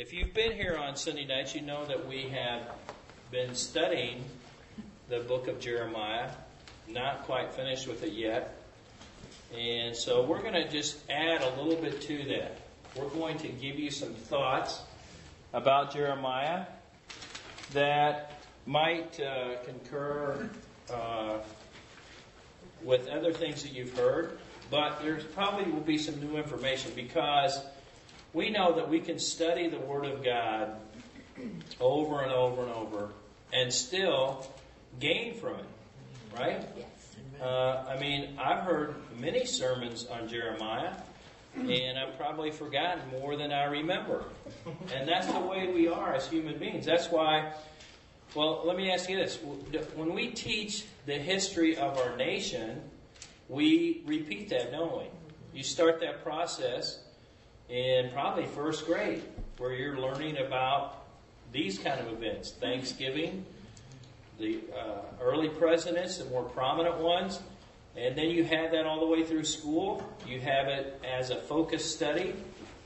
If you've been here on Sunday nights, you know that we have been studying the book of Jeremiah. Not quite finished with it yet. And so we're going to just add a little bit to that. We're going to give you some thoughts about Jeremiah that might uh, concur uh, with other things that you've heard, but there probably will be some new information because we know that we can study the Word of God over and over and over and still gain from it, right? Yes. Uh, I mean, I've heard many sermons on Jeremiah, and I've probably forgotten more than I remember. And that's the way we are as human beings. That's why, well, let me ask you this. When we teach the history of our nation, we repeat that, don't we? You start that process in probably first grade, where you're learning about these kind of events Thanksgiving, the uh, early presidents, the more prominent ones, and then you have that all the way through school. You have it as a focus study.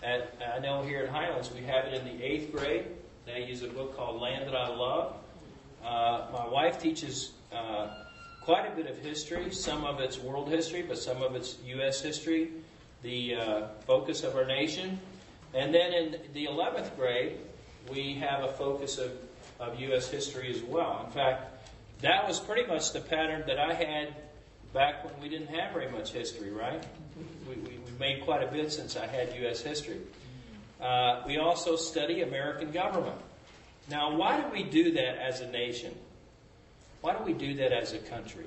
At, I know here at Highlands we have it in the eighth grade. They use a book called Land That I Love. Uh, my wife teaches uh, quite a bit of history. Some of it's world history, but some of it's U.S. history, the uh, focus of our nation. And then in the 11th grade, we have a focus of, of U.S. history as well. In fact, that was pretty much the pattern that I had back when we didn't have very much history, right? We, we, we made quite a bit since I had U.S. history. Uh, we also study American government. Now, why do we do that as a nation? Why do we do that as a country?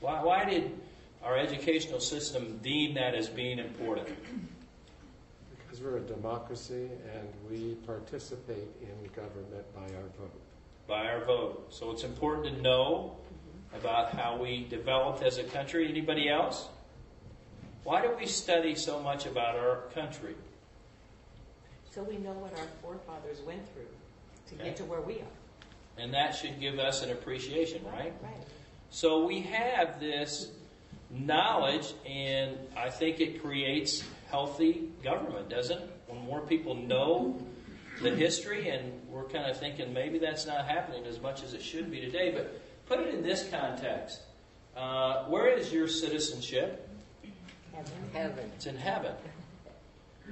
Why, why did our educational system deem that as being important? Because we're a democracy and we participate in government by our vote. By our vote. So it's important to know about how we developed as a country. Anybody else? Why do we study so much about our country? So we know what our forefathers went through to Okay. get to where we are. And that should give us an appreciation, right? Right. So we have this knowledge, and I think it creates healthy government, doesn't it? When more people know the history, and we're kind of thinking maybe that's not happening as much as it should be today, but put it in this context. Uh, where is your citizenship? Heaven. It's in heaven.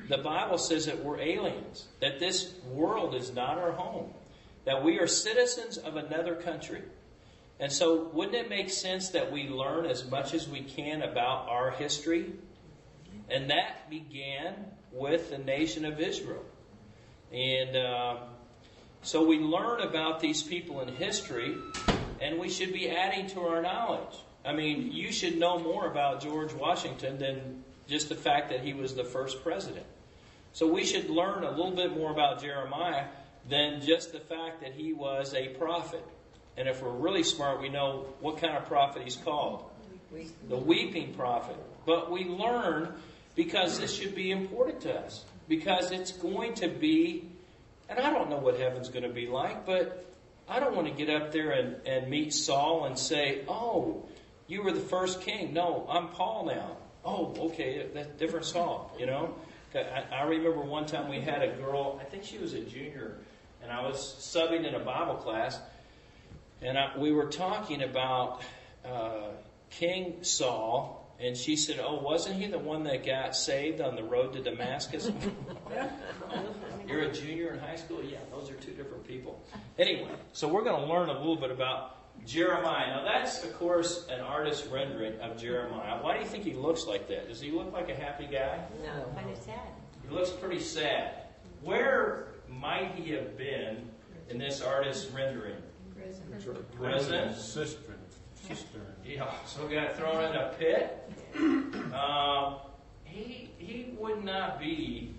The Bible says that we're aliens, that this world is not our home, that we are citizens of another country. And so, wouldn't it make sense that we learn as much as we can about our history? And that began with the nation of Israel. And um, so we learn about these people in history, and we should be adding to our knowledge. I mean, you should know more about George Washington than just the fact that he was the first president. So we should learn a little bit more about Jeremiah than just the fact that he was a prophet. And if we're really smart, we know what kind of prophet he's called the weeping prophet. But we learn because this should be important to us. Because it's going to be, and I don't know what heaven's going to be like, but I don't want to get up there and, and meet Saul and say, Oh, you were the first king. No, I'm Paul now. Oh, okay, that's different Saul, you know? I, I remember one time we had a girl, I think she was a junior, and I was subbing in a Bible class, and I, we were talking about uh, King Saul, and she said, "Oh, wasn't he the one that got saved on the road to Damascus?" You're a junior in high school. Yeah, those are two different people. Anyway, so we're going to learn a little bit about Jeremiah. Now, that's of course an artist's rendering of Jeremiah. Why do you think he looks like that? Does he look like a happy guy? No, kind of sad. He looks pretty sad. Where might he have been in this artist's rendering? Prison. Cistern. Cistern. Yeah, so got thrown in a pit. Um, he he would not be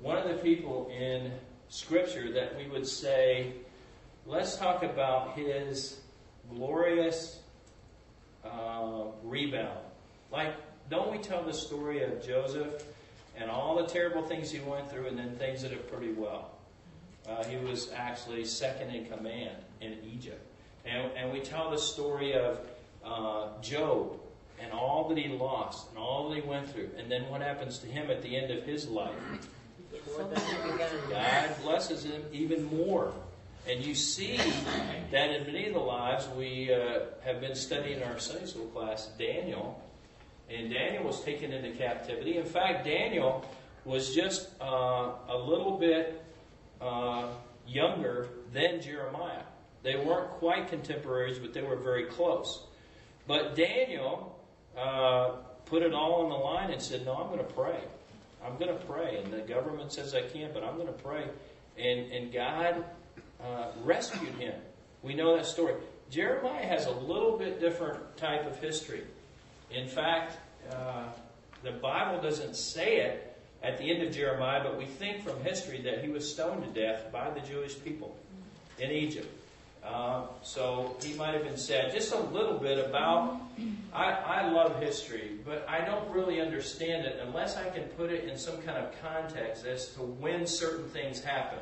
one of the people in Scripture that we would say, let's talk about his glorious uh, rebound. Like, don't we tell the story of Joseph and all the terrible things he went through, and then things that are pretty well? Uh, he was actually second in command in Egypt. And, and we tell the story of uh, Job and all that he lost and all that he went through. And then what happens to him at the end of his life? God blesses him even more. And you see that in many of the lives we uh, have been studying in our Sunday school class, Daniel. And Daniel was taken into captivity. In fact, Daniel was just uh, a little bit uh, younger than Jeremiah. They weren't quite contemporaries, but they were very close. But Daniel uh, put it all on the line and said, No, I'm going to pray. I'm going to pray. And the government says I can't, but I'm going to pray. And, and God uh, rescued him. We know that story. Jeremiah has a little bit different type of history. In fact, uh, the Bible doesn't say it at the end of Jeremiah, but we think from history that he was stoned to death by the Jewish people in Egypt. Uh, so he might have been sad. Just a little bit about. I, I love history, but I don't really understand it unless I can put it in some kind of context as to when certain things happen.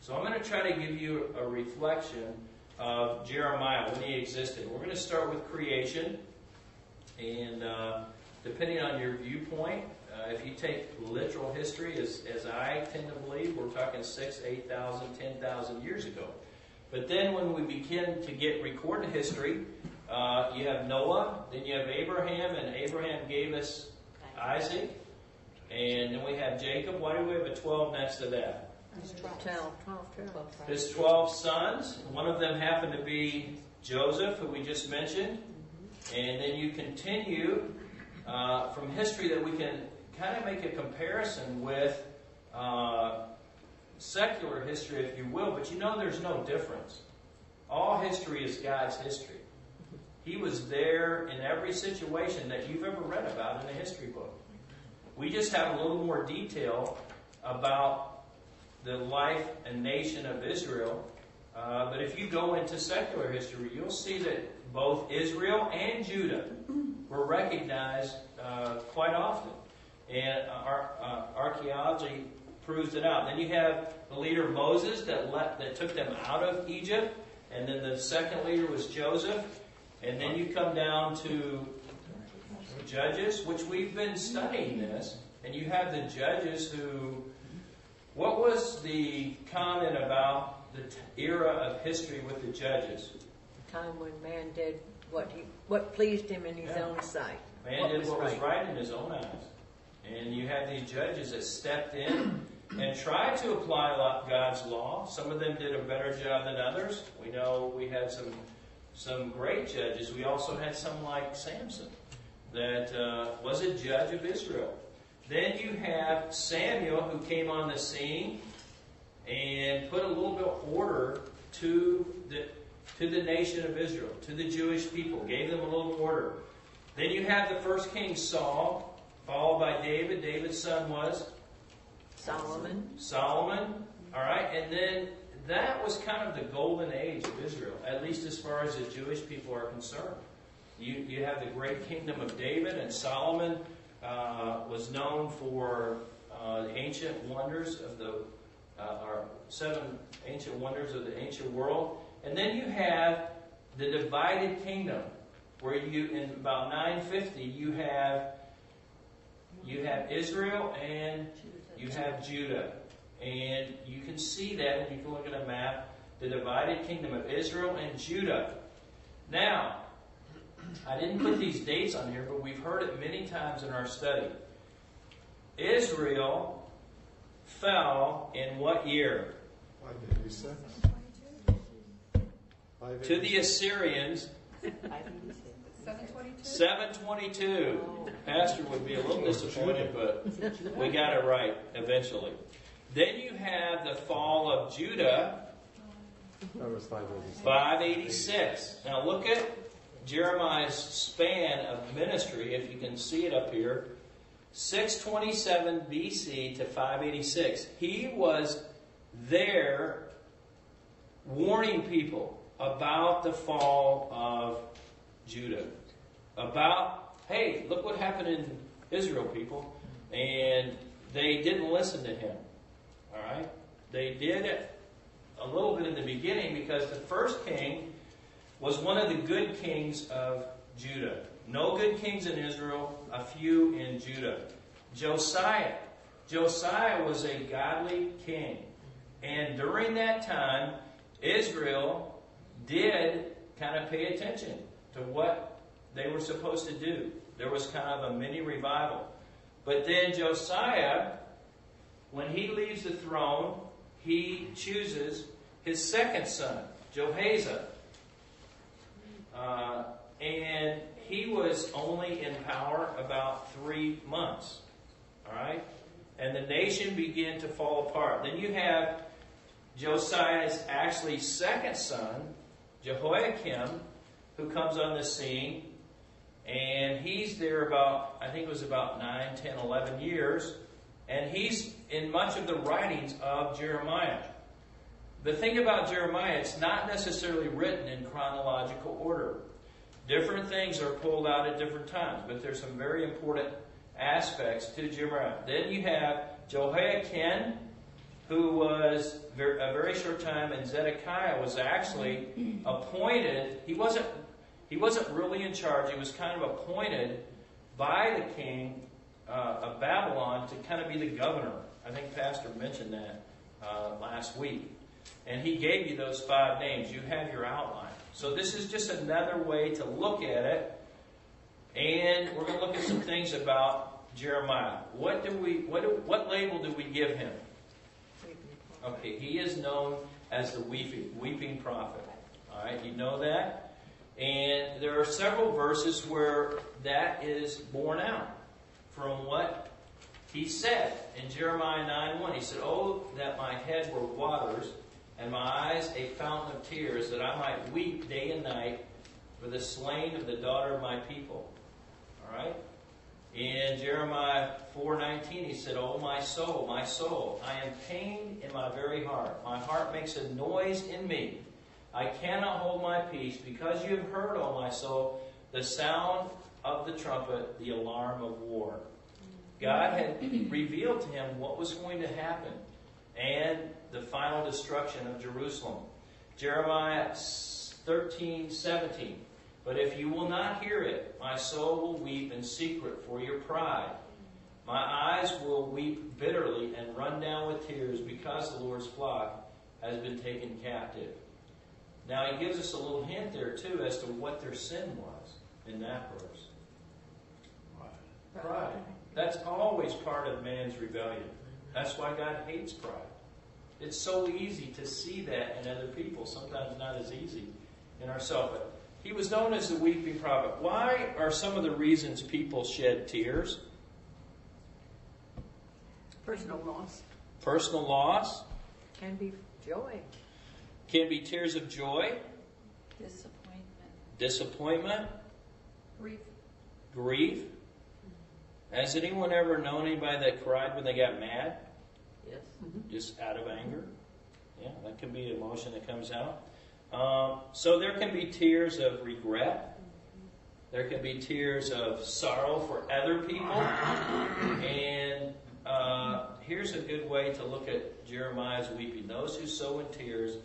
So I'm going to try to give you a reflection of Jeremiah when he existed. We're going to start with creation, and uh, depending on your viewpoint, if you take literal history, as, as I tend to believe, we're talking six, eight thousand, ten thousand years ago. But then when we begin to get recorded history, uh, you have Noah, then you have Abraham, and Abraham gave us Isaac, and then we have Jacob. Why do we have a 12 next to that? Twelve. Twelve, twelve, twelve. Twelve. His 12 sons. One of them happened to be Joseph, who we just mentioned. And then you continue uh, from history that we can kind of make a comparison with uh, secular history, if you will, but you know there's no difference. All history is God's history. He was there in every situation that you've ever read about in a history book. We just have a little more detail about the life and nation of Israel. Uh, but if you go into secular history, you'll see that both Israel and Judah were recognized uh, quite often. And our, uh, archaeology proves it out. Then you have the leader Moses that let, that took them out of Egypt, and then the second leader was Joseph, and then you come down to Judges, which we've been studying this, and you have the judges who. What was the comment about the t- era of history with the judges? The time when man did what he, what pleased him in his Yeah. own sight. Man did what was right in his own eyes. And you have these judges that stepped in and tried to apply God's law. Some of them did a better job than others. We know we had some some great judges. We also had some like Samson that uh, was a judge of Israel. Then you have Samuel who came on the scene and put a little bit of order to the to the nation of Israel, to the Jewish people, gave them a little order. Then you have the first king Saul, followed by David. David's son was Solomon, Solomon. All right, and then that was kind of the golden age of Israel, at least as far as the Jewish people are concerned. You, you have the great kingdom of David, and Solomon uh, was known for uh, the ancient wonders of the, uh, our seven ancient wonders of the ancient world. And then you have the divided kingdom, where you, in about 950, you have you have Israel and you have Judah. And you can see that when you can look at a map, the divided kingdom of Israel and Judah. Now, I didn't put these dates on here, but we've heard it many times in our study. Israel fell in what year? 586. To the Assyrians, Five eighty-six. 722? 722. Pastor would be a little disappointed, but we got it right eventually. Then you have the fall of Judah, That was 586. 586. Now look at Jeremiah's span of ministry, if you can see it up here. 627 BC to 586. He was there warning people about the fall of Judah. About, hey, look what happened in Israel, people. And they didn't listen to him. All right? They did it a little bit in the beginning because the first king was one of the good kings of Judah. No good kings in Israel, a few in Judah. Josiah. Josiah was a godly king. And during that time, Israel did kind of pay attention to what they were supposed to do. There was kind of a mini revival. But then Josiah, when he leaves the throne, he chooses his second son, Jehoahaz. Uh, and he was only in power about three months. All right? And the nation began to fall apart. Then you have Josiah's actually second son, Jehoiakim, who comes on the scene. And he's there about, I think it was about 9, 10, 11 years. And he's in much of the writings of Jeremiah. The thing about Jeremiah, it's not necessarily written in chronological order. Different things are pulled out at different times, but there's some very important aspects to Jeremiah. Then you have Jehoiakim, who was a very short time, and Zedekiah was actually appointed. He wasn't. He wasn't really in charge. He was kind of appointed by the king uh, of Babylon to kind of be the governor. I think Pastor mentioned that uh, last week. And he gave you those five names. You have your outline. So this is just another way to look at it. And we're going to look at some things about Jeremiah. What do we what do, what label do we give him? Okay, he is known as the weeping weeping prophet. All right, you know that? And there are several verses where that is borne out from what he said in Jeremiah 9 1. He said, Oh, that my head were waters and my eyes a fountain of tears, that I might weep day and night for the slain of the daughter of my people. All right? In Jeremiah 4:19 he said, "Oh my soul, my soul, I am pained in my very heart. My heart makes a noise in me. I cannot hold my peace because you have heard, O my soul, the sound of the trumpet, the alarm of war." God had revealed to him what was going to happen and the final destruction of Jerusalem. Jeremiah 13, 17. But if you will not hear it, my soul will weep in secret for your pride. My eyes will weep bitterly and run down with tears because the Lord's flock has been taken captive. Now he gives us a little hint there too as to what their sin was in that verse. Pride. That's always part of man's rebellion. That's why God hates pride. It's so easy to see that in other people, sometimes not as easy in ourselves. But he was known as the weeping prophet. Why are some of the reasons people shed tears? Personal loss Personal loss can be joy. Can be tears of joy, Disappointment. disappointment, Grief. grief. Has anyone ever known anybody that cried when they got mad? Yes. just out of anger. Yeah, that can be emotion that comes out. Um, so there can be tears of regret. There can be tears of sorrow for other people. And uh, here's a good way to look at Jeremiah's weeping. Those who sow in tears,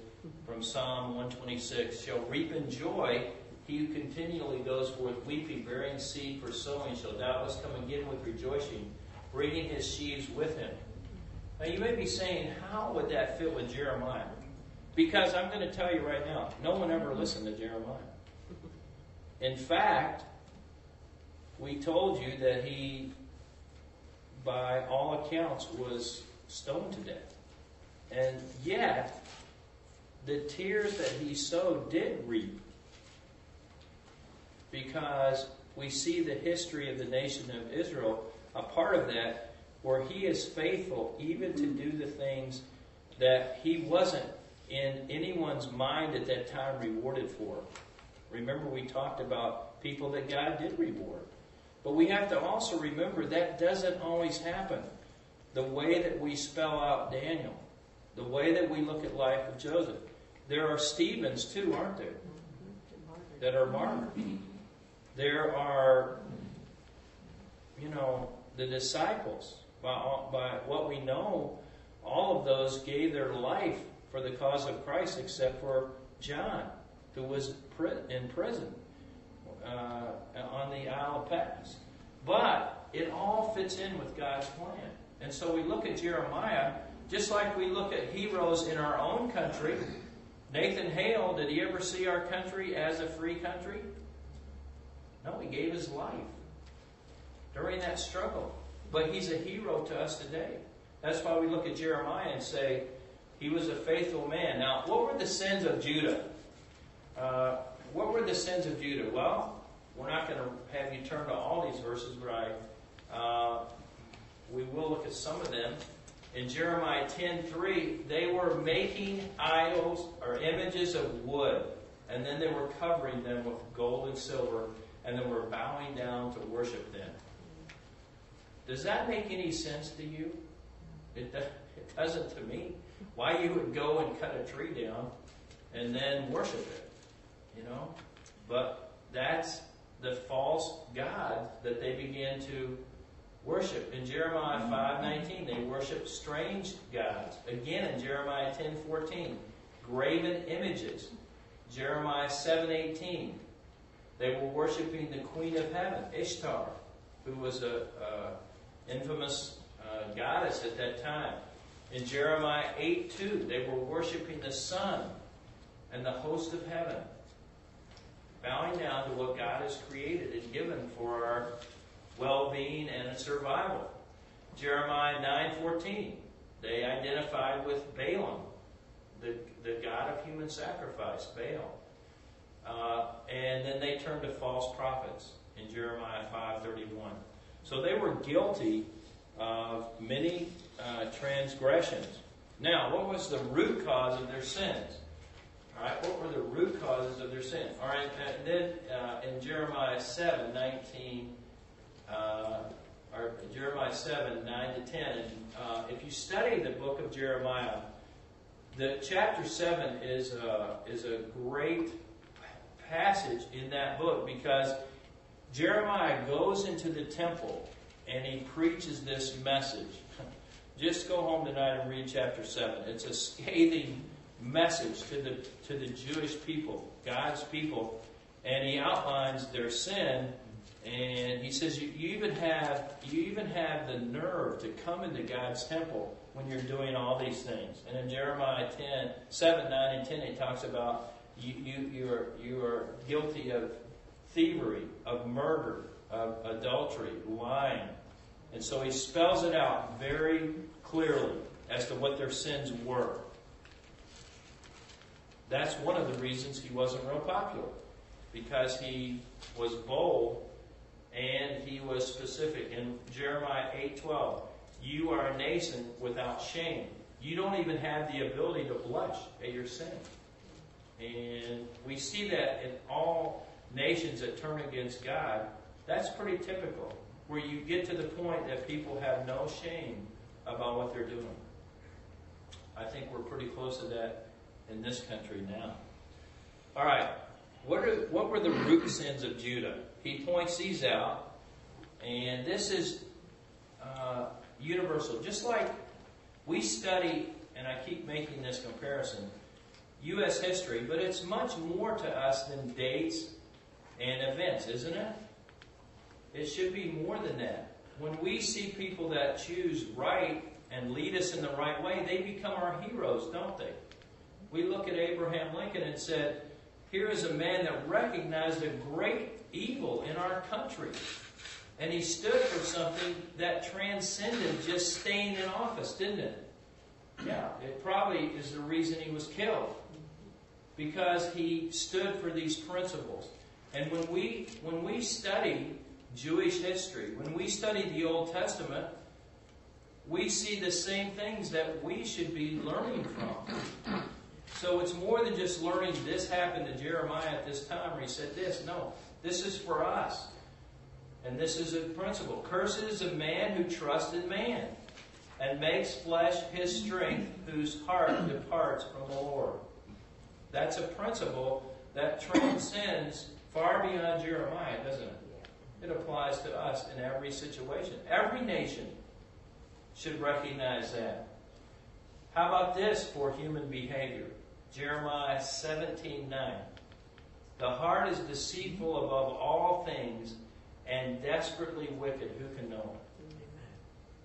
from Psalm 126, shall reap in joy. He who continually goes forth weeping, bearing seed for sowing, shall doubtless come again with rejoicing, bringing his sheaves with him. Now you may be saying, how would that fit with Jeremiah? Because I'm going to tell you right now, no one ever listened to Jeremiah. In fact, we told you that he, by all accounts, was stoned to death. And yet, the tears that he sowed did reap. Because we see the history of the nation of Israel, a part of that where he is faithful even to do the things that he wasn't in anyone's mind at that time rewarded for. Remember, we talked about people that God did reward. But we have to also remember that doesn't always happen. The way that we spell out Daniel, the way that we look at life of Joseph. There are Stevens too, aren't there? That are martyred. There are, you know, the disciples by, by what we know, all of those gave their life for the cause of Christ except for John, who was in prison uh, on the Isle of Patmos. But it all fits in with God's plan. And so we look at Jeremiah Just like we look at heroes in our own country. Nathan Hale, did he ever see our country as a free country? No, he gave his life during that struggle. But he's a hero to us today. That's why we look at Jeremiah and say, he was a faithful man. Now, what were the sins of Judah? Uh, what were the sins of Judah? Well, we're not going to have you turn to all these verses, but I, uh, we will look at some of them. In Jeremiah 10:3, they were making idols or images of wood, and then they were covering them with gold and silver, and then were bowing down to worship them. Does that make any sense to you? It, it doesn't to me. Why you would go and cut a tree down and then worship it, you know? But that's the false god that they began to worship. In Jeremiah 5:19, they worship strange gods. Again in Jeremiah 10:14, graven images. Jeremiah 7:18, they were worshiping the queen of heaven, Ishtar, who was a, a infamous uh, goddess at that time. In Jeremiah 8:2, they were worshiping the sun and the host of heaven, bowing down to what God has created and given for our well-being and survival. Jeremiah 9:14, they identified with Balaam, the, the god of human sacrifice, Baal. Uh, and then they turned to false prophets in Jeremiah 5:31. So they were guilty of many uh, transgressions. Now, what was the root cause of their sins? All right, what were the root causes of their sin? All right, and then uh, in Jeremiah 7, 19, uh, or Jeremiah 7, 9 to 10, and uh, if you study the book of Jeremiah, the chapter 7 is a, is a great passage in that book because Jeremiah goes into the temple and he preaches this message. Just go home tonight and read chapter 7. It's a scathing message to the to the Jewish people, God's people, and he outlines their sin and he says you, you even have you even have the nerve to come into God's temple when you're doing all these things. And in Jeremiah 10, 7, 9, and 10, he talks about you, you, you, are, you are guilty of thievery, of murder, of adultery, lying. And so he spells it out very clearly as to what their sins were. That's one of the reasons he wasn't real popular, because he was bold and he was specific. In Jeremiah 8:12, you are a nation without shame. You don't even have the ability to blush at your sin. And we see that in all nations that turn against God. That's pretty typical, where you get to the point that people have no shame about what they're doing. I think we're pretty close to that in this country now. All right, what are what were the root sins of Judah? He points these out, and this is uh, universal. Just like we study, and I keep making this comparison, U.S. history, but it's much more to us than dates and events, isn't it? It should be more than that. When we see people that choose right and lead us in the right way, they become our heroes, don't they? We look at Abraham Lincoln and said, here is a man that recognized a great evil in our country. And he stood for something that transcended just staying in office, didn't it? Yeah, it probably is the reason he was killed. Because he stood for these principles. And when we when we study Jewish history, when we study the Old Testament, we see the same things that we should be learning from. So it's more than just learning this happened to Jeremiah at this time, or he said this. No, this is for us. And this is a principle. Cursed is a man who trusts in man and makes flesh his strength, whose heart departs from the Lord. That's a principle that transcends far beyond Jeremiah, doesn't it? It applies to us in every situation. Every nation should recognize that. How about this for human behavior? Jeremiah 17 9. The heart is deceitful above all things and desperately wicked. Who can know it?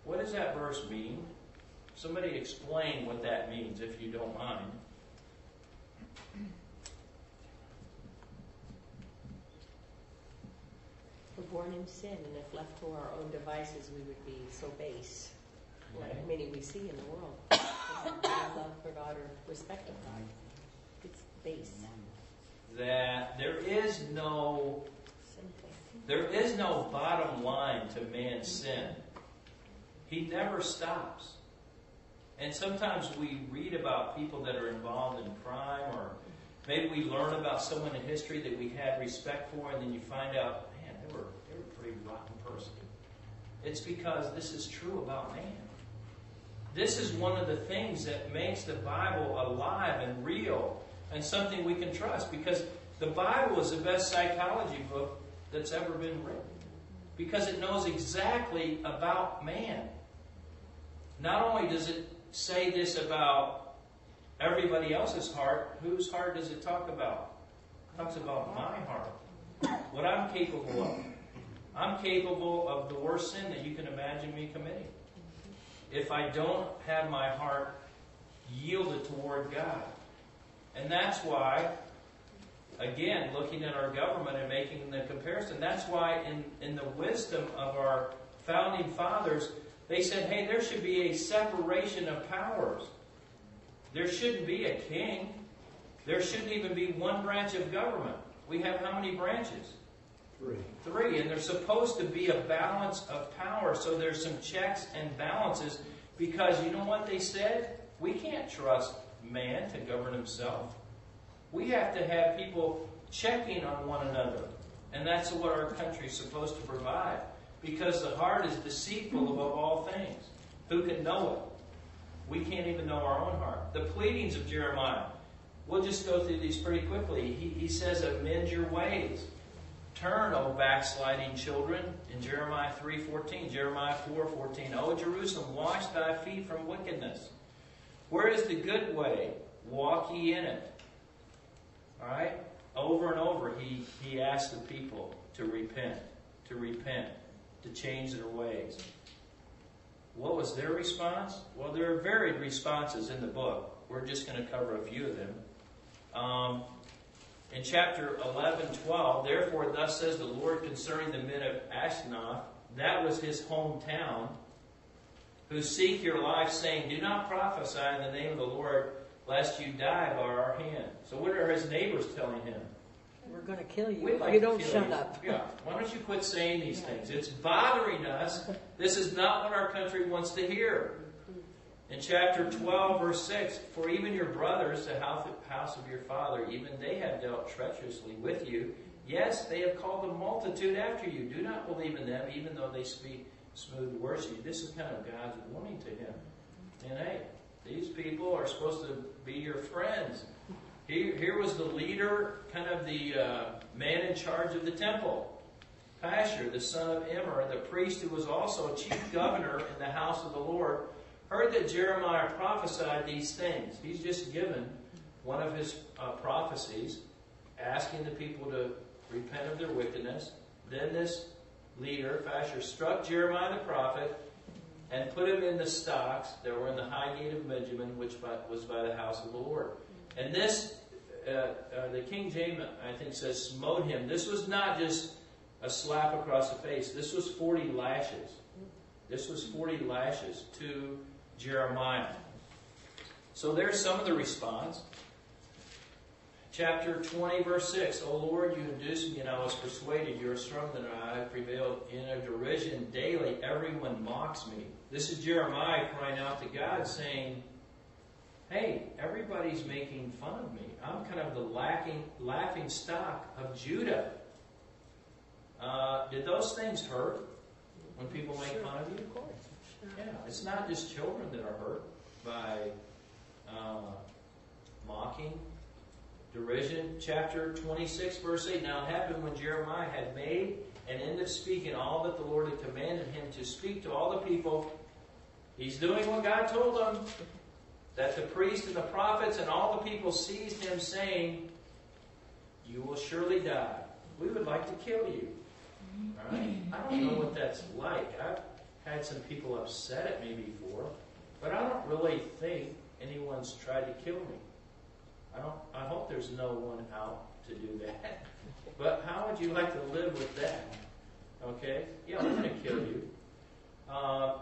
What does that verse mean? Somebody explain what that means, if you don't mind. We're born in sin, and if left to our own devices, we would be so base, like many we see in the world. Love for God or respect of God. It's base. That there is no there is no bottom line to man's sin. He never stops. And sometimes we read about people that are involved in crime, or maybe we learn about someone in history that we had respect for, and then you find out, man, they were, they were a pretty rotten person. It's because this is true about man. This is one of the things that makes the Bible alive and real and something we can trust because the Bible is the best psychology book that's ever been written because it knows exactly about man. Not only does it say this about everybody else's heart, whose heart does it talk about? It talks about my heart, what I'm capable of. I'm capable of the worst sin that you can imagine me committing. If I don't have my heart yielded toward God. And that's why, again, looking at our government and making the comparison, that's why in, in the wisdom of our founding fathers, they said, hey, there should be a separation of powers. There shouldn't be a king. There shouldn't even be one branch of government. We have how many branches? Three. And there's supposed to be a balance of power. So there's some checks and balances because you know what they said? We can't trust man to govern himself. We have to have people checking on one another. And that's what our country's supposed to provide. Because the heart is deceitful above all things. Who can know it? We can't even know our own heart. The pleadings of Jeremiah. We'll just go through these pretty quickly. He, he says, Amend your ways. Turn, O backsliding children, in Jeremiah 3.14, Jeremiah 4.14. O Jerusalem, wash thy feet from wickedness. Where is the good way? Walk ye in it. All right? Over and over, he, he asked the people to repent, to repent, to change their ways. What was their response? Well, there are varied responses in the book. We're just going to cover a few of them. Um, in chapter 11, 12, therefore, thus says the Lord concerning the men of Anathoth, that was his hometown, who seek your life, saying, Do not prophesy in the name of the Lord, lest you die by our hand. So, what are his neighbors telling him? We're going to kill you if like you don't shut you. up. Yeah. Why don't you quit saying these things? It's bothering us. This is not what our country wants to hear. In chapter 12, verse 6, for even your brothers, the house of your father, even they have dealt treacherously with you. Yes, they have called a multitude after you. Do not believe in them, even though they speak smooth words to you. This is kind of God's warning to him. And hey, these people are supposed to be your friends. Here, here was the leader, kind of the uh, man in charge of the temple. Pashur, the son of Immer, the priest who was also chief governor in the house of the Lord, heard that Jeremiah prophesied these things. He's just given one of his uh, prophecies, asking the people to repent of their wickedness. Then this leader, Pashur, struck Jeremiah the prophet and put him in the stocks that were in the high gate of Benjamin, which by, was by the house of the Lord. And this, uh, uh, the King James, I think, says, smote him. This was not just a slap across the face. This was 40 lashes. This was 40 lashes to Jeremiah. So there's some of the response. Chapter 20, verse 6. O Lord, you induced me, and I was persuaded. You are stronger than I. I prevailed in a derision daily. Everyone mocks me. This is Jeremiah crying out to God, saying, Hey, everybody's making fun of me. I'm kind of the lacking, laughing stock of Judah. Uh, did those things hurt when people make fun of you? Of course. Yeah, it's not just children that are hurt by uh, mocking, derision. Chapter 26, verse 8. Now it happened when Jeremiah had made an end of speaking all that the Lord had commanded him to speak to all the people. He's doing what God told him. That the priests and the prophets and all the people seized him, saying, You will surely die. We would like to kill you. Right? I don't know what that's like. I've had some people upset at me before. but I don't really think anyone's tried to kill me. I don't. I hope there's no one out to do that. But how would you like to live with that? Okay? Yeah, I'm going to kill you. Uh,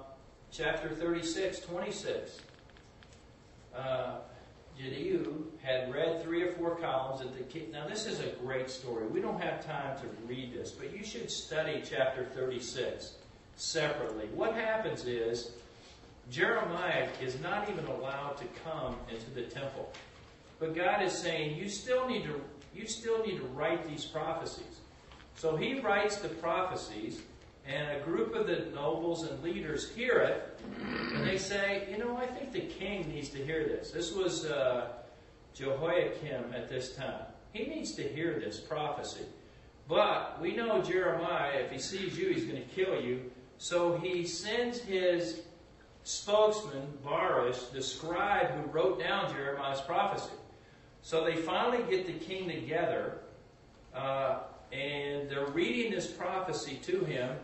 chapter 36, 26. Uh, had read three or four columns at the king. Now, this is a great story. We don't have time to read this, but you should study chapter 36 separately. What happens is Jeremiah is not even allowed to come into the temple. But God is saying, you still need to you still need to write these prophecies. So he writes the prophecies, and a group of the nobles and leaders hear it, and they say, you know, I think the king needs to hear this. This was uh, Jehoiakim at this time. He needs to hear this prophecy. But we know Jeremiah, if he sees you, he's going to kill you. So he sends his spokesman, Baruch, the scribe who wrote down Jeremiah's prophecy. So they finally get the king together, uh, and they're reading this prophecy to him.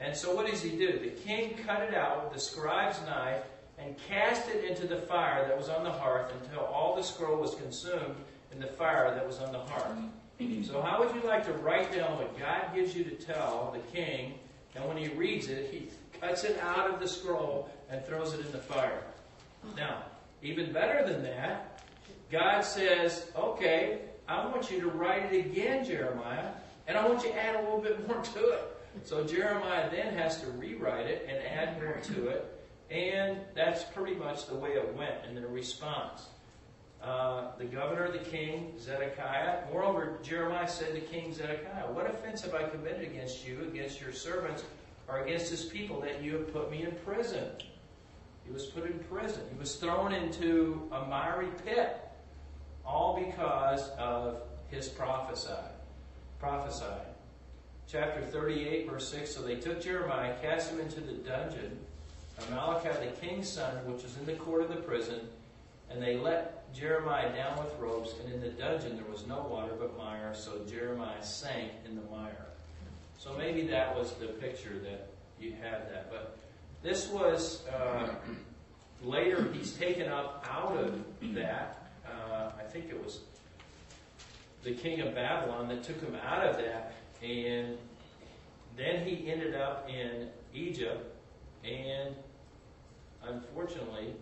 And so what does he do? The king cut it out with the scribe's knife and cast it into the fire that was on the hearth until all the scroll was consumed in the fire that was on the hearth. So how would you like to write down what God gives you to tell the king, and when he reads it, he cuts it out of the scroll and throws it in the fire? Now, even better than that, God says, okay, I want you to write it again, Jeremiah, and I want you to add a little bit more to it. So Jeremiah then has to rewrite it and add more to it, and that's pretty much the way it went in their response. Uh, the governor, the king, Zedekiah. Moreover, Jeremiah said to King Zedekiah, What offense have I committed against you, against your servants, or against this people that you have put me in prison? He was put in prison. He was thrown into a miry pit all because of his prophesy, prophesying. Chapter 38, verse 6 So they took Jeremiah, cast him into the dungeon of Malchiah, the king's son, which was in the court of the prison, and they let Jeremiah down with ropes, and in the dungeon there was no water but mire, so Jeremiah sank in the mire. So maybe that was the picture that you had that. But this was, uh, later he's taken up out of that uh, I think it was the king of Babylon that took him out of that, and then he ended up in Egypt, and unfortunately,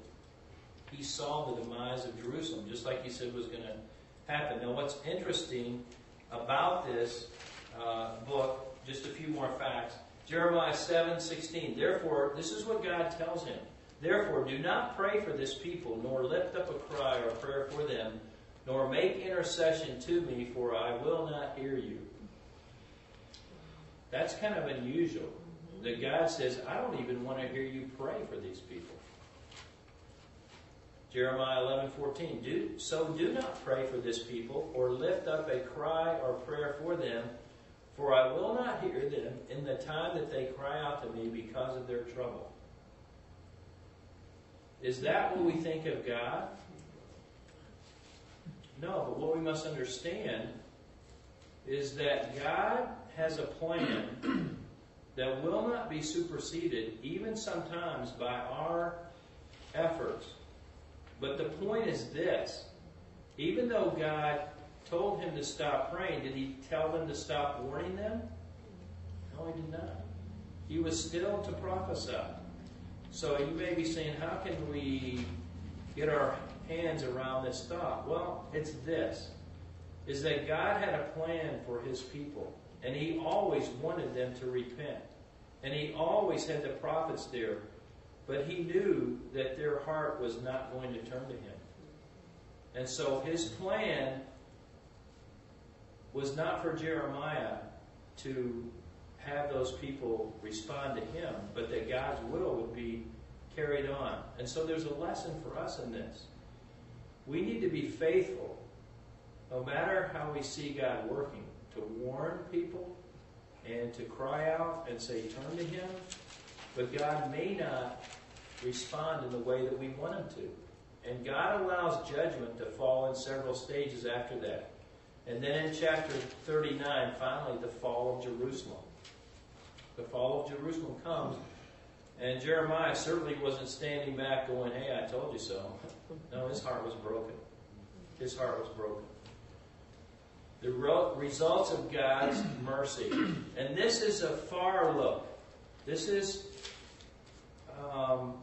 he saw the demise of Jerusalem, just like he said was going to happen. Now, what's interesting about this uh, book, just a few more facts. Jeremiah 7 16. Therefore, this is what God tells him. Therefore, do not pray for this people, nor lift up a cry or prayer for them, nor make intercession to me, for I will not hear you. That's kind of unusual. That God says, I don't even want to hear you pray for these people. Jeremiah 11, 14. Do, so do not pray for this people, or lift up a cry or prayer for them, for I will not hear them in the time that they cry out to me because of their trouble. Is that what we think of God? No, but what we must understand is that God has a plan that will not be superseded, even sometimes by our efforts. But the point is this even though God told him to stop praying, did he tell them to stop warning them? No, he did not. He was still to prophesy. So you may be saying, how can we get our hands around this thought? Well, it's this is that God had a plan for his people, and he always wanted them to repent. And he always had the prophets there, but he knew that their heart was not going to turn to him. And so his plan was not for Jeremiah to have those people respond to him, but that God's will would be carried on. And so there's a lesson for us in this. We need to be faithful, no matter how we see God working, to warn people and to cry out and say, turn to him. But God may not respond in the way that we want them to. And God allows judgment to fall in several stages after that. And then in chapter 39, finally, the fall of Jerusalem the fall of Jerusalem comes And Jeremiah certainly wasn't standing back going, hey, I told you so. No, his heart was broken. His heart was broken. The results of God's mercy. And this is a far look. This is, um,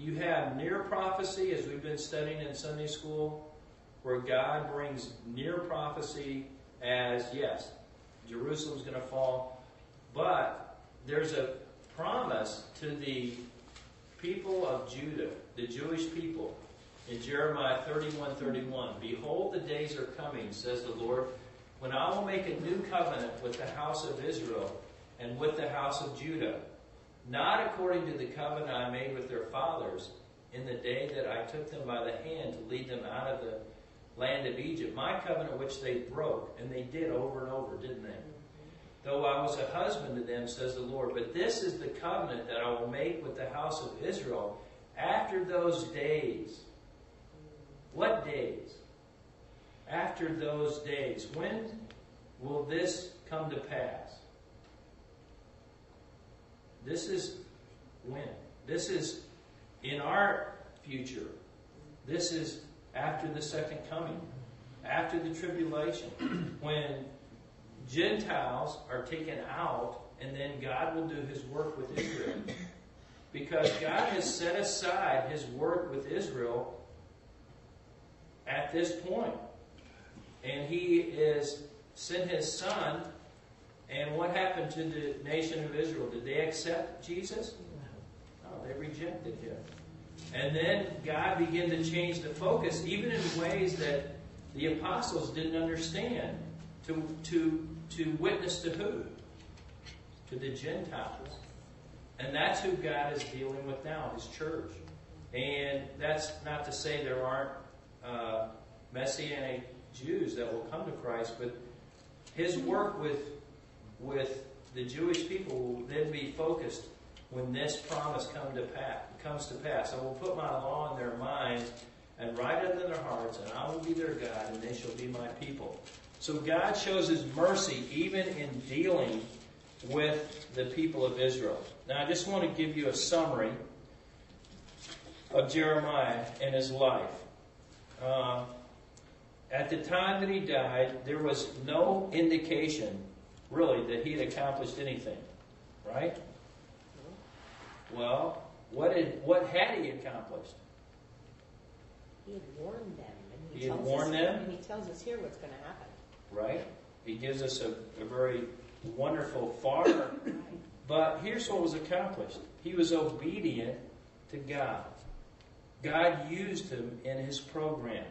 you have near prophecy, as we've been studying in Sunday school, where God brings near prophecy as, yes, Jerusalem's going to fall, but there's a promise to the people of Judah, the Jewish people, in Jeremiah 31 31. Behold, the days are coming, says the Lord, when I will make a new covenant with the house of Israel and with the house of Judah, not according to the covenant I made with their fathers in the day that I took them by the hand to lead them out of the land of Egypt, my covenant which they broke, and they did over and over, didn't they? Though I was a husband to them, says the Lord. But this is the covenant that I will make with the house of Israel after those days. What days? After those days. When will this come to pass? This is when? This is in our future. This is after the second coming, after the tribulation, when Gentiles are taken out, and then God will do his work with Israel. Because God has set aside his work with Israel at this point. And he is sent his son. And what happened to the nation of Israel? Did they accept Jesus? No, they rejected him. And then God began to change the focus, even in ways that the apostles didn't understand, to, to, to witness to who? To the Gentiles. And that's who God is dealing with now, His church. And that's not to say there aren't uh, Messianic Jews that will come to Christ, but His work with, with the Jewish people will then be focused when this promise come to pass, comes to pass. I will put my law in their minds and write it in their hearts, and I will be their God, and they shall be my people. So God shows His mercy even in dealing with the people of Israel. Now, I just want to give you a summary of Jeremiah and his life. Uh, at the time that he died, there was no indication, really, that he had accomplished anything, right? Well, what did what had he accomplished? He had warned them. And He had tells warned us, them? And he tells us here what's going to happen. Right? He gives us a, a very wonderful far. But here's what was accomplished. He was obedient to God. God used him in his program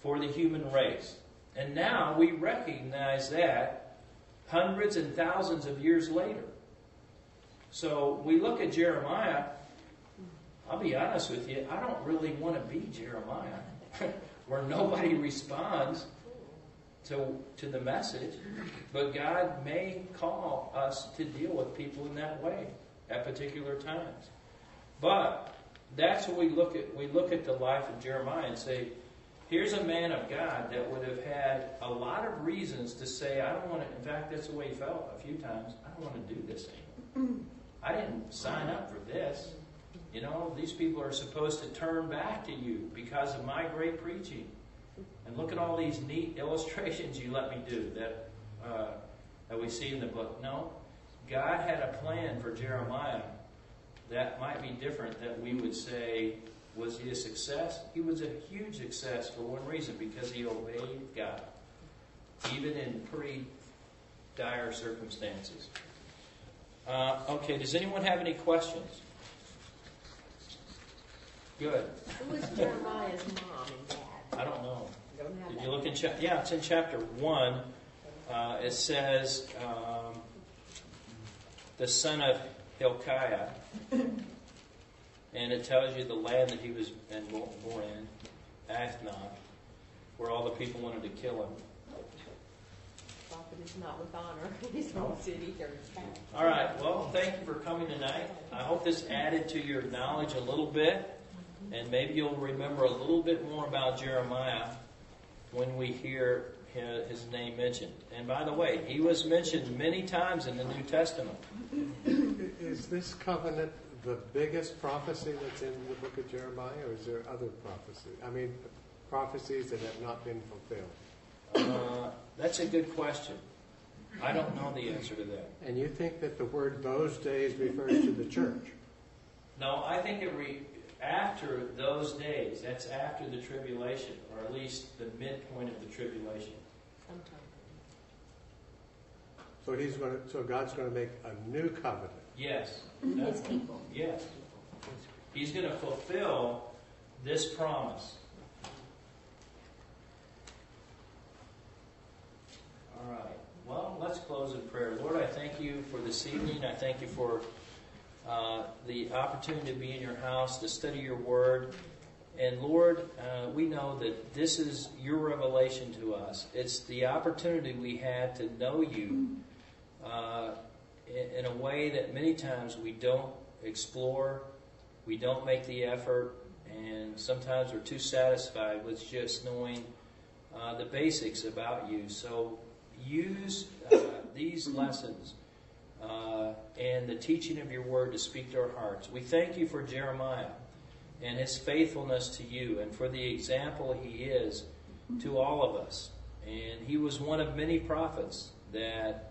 for the human race. And now we recognize that hundreds and thousands of years later. So we look at Jeremiah. I'll be honest with you, I don't really want to be Jeremiah, where nobody responds to, to the message, but God may call us to deal with people in that way at particular times. But that's what we look at. We look at the life of Jeremiah and say, here's a man of God that would have had a lot of reasons to say, I don't want to, in fact, that's the way he felt a few times, I don't want to do this anymore. I didn't sign up for this. You know, these people are supposed to turn back to you because of my great preaching. And look at all these neat illustrations you let me do that, uh, that we see in the book. No, God had a plan for Jeremiah that might be different that we would say, was he a success? He was a huge success for one reason, because he obeyed God, even in pretty dire circumstances. Uh, okay, does anyone have any questions? Good. Who was Jeremiah's mom and dad? I don't know. You don't Did that. you look in chapter? Yeah, it's in chapter one. Uh, it says um, the son of Hilkiah, and it tells you the land that he was born in, Anathoth, where all the people wanted to kill him. Prophet is not with honor in his own city or his town. All right. Well, thank you for coming tonight. I hope this added to your knowledge a little bit, and maybe you'll remember a little bit more about Jeremiah when we hear his name mentioned. And by the way, he was mentioned many times in the New Testament. Is this covenant the biggest prophecy that's in the book of Jeremiah, or is there other prophecies? I mean, prophecies that have not been fulfilled. Uh, that's a good question. I don't know the answer to that. And you think that the word those days refers to the church? No, I think it re, after those days, that's after the tribulation, or at least the midpoint of the tribulation. Sometime. So he's going to, so God's going to make a new covenant. Yes. His people. Yes. He's going to fulfill this promise. All right. Well, let's close in prayer. Lord, I thank you for this evening. I thank you for uh, the opportunity to be in your house, to study your word. And Lord, uh, we know that this is your revelation to us. It's the opportunity we had to know you uh, in a way that many times we don't explore, we don't make the effort, and sometimes we're too satisfied with just knowing uh, the basics about you. So use uh, these lessons uh, and the teaching of your word to speak to our hearts. We thank you for Jeremiah and his faithfulness to you and for the example he is to all of us. And he was one of many prophets that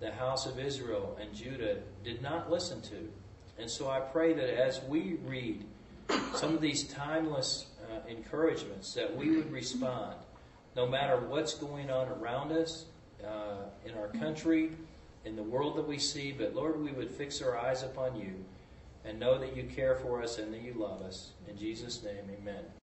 the house of Israel and Judah did not listen to. And so I pray that as we read some of these timeless uh, encouragements, that we would respond no matter what's going on around us, uh, in our country, in the world that we see, but Lord, we would fix our eyes upon you and know that you care for us and that you love us. In Jesus' name, amen.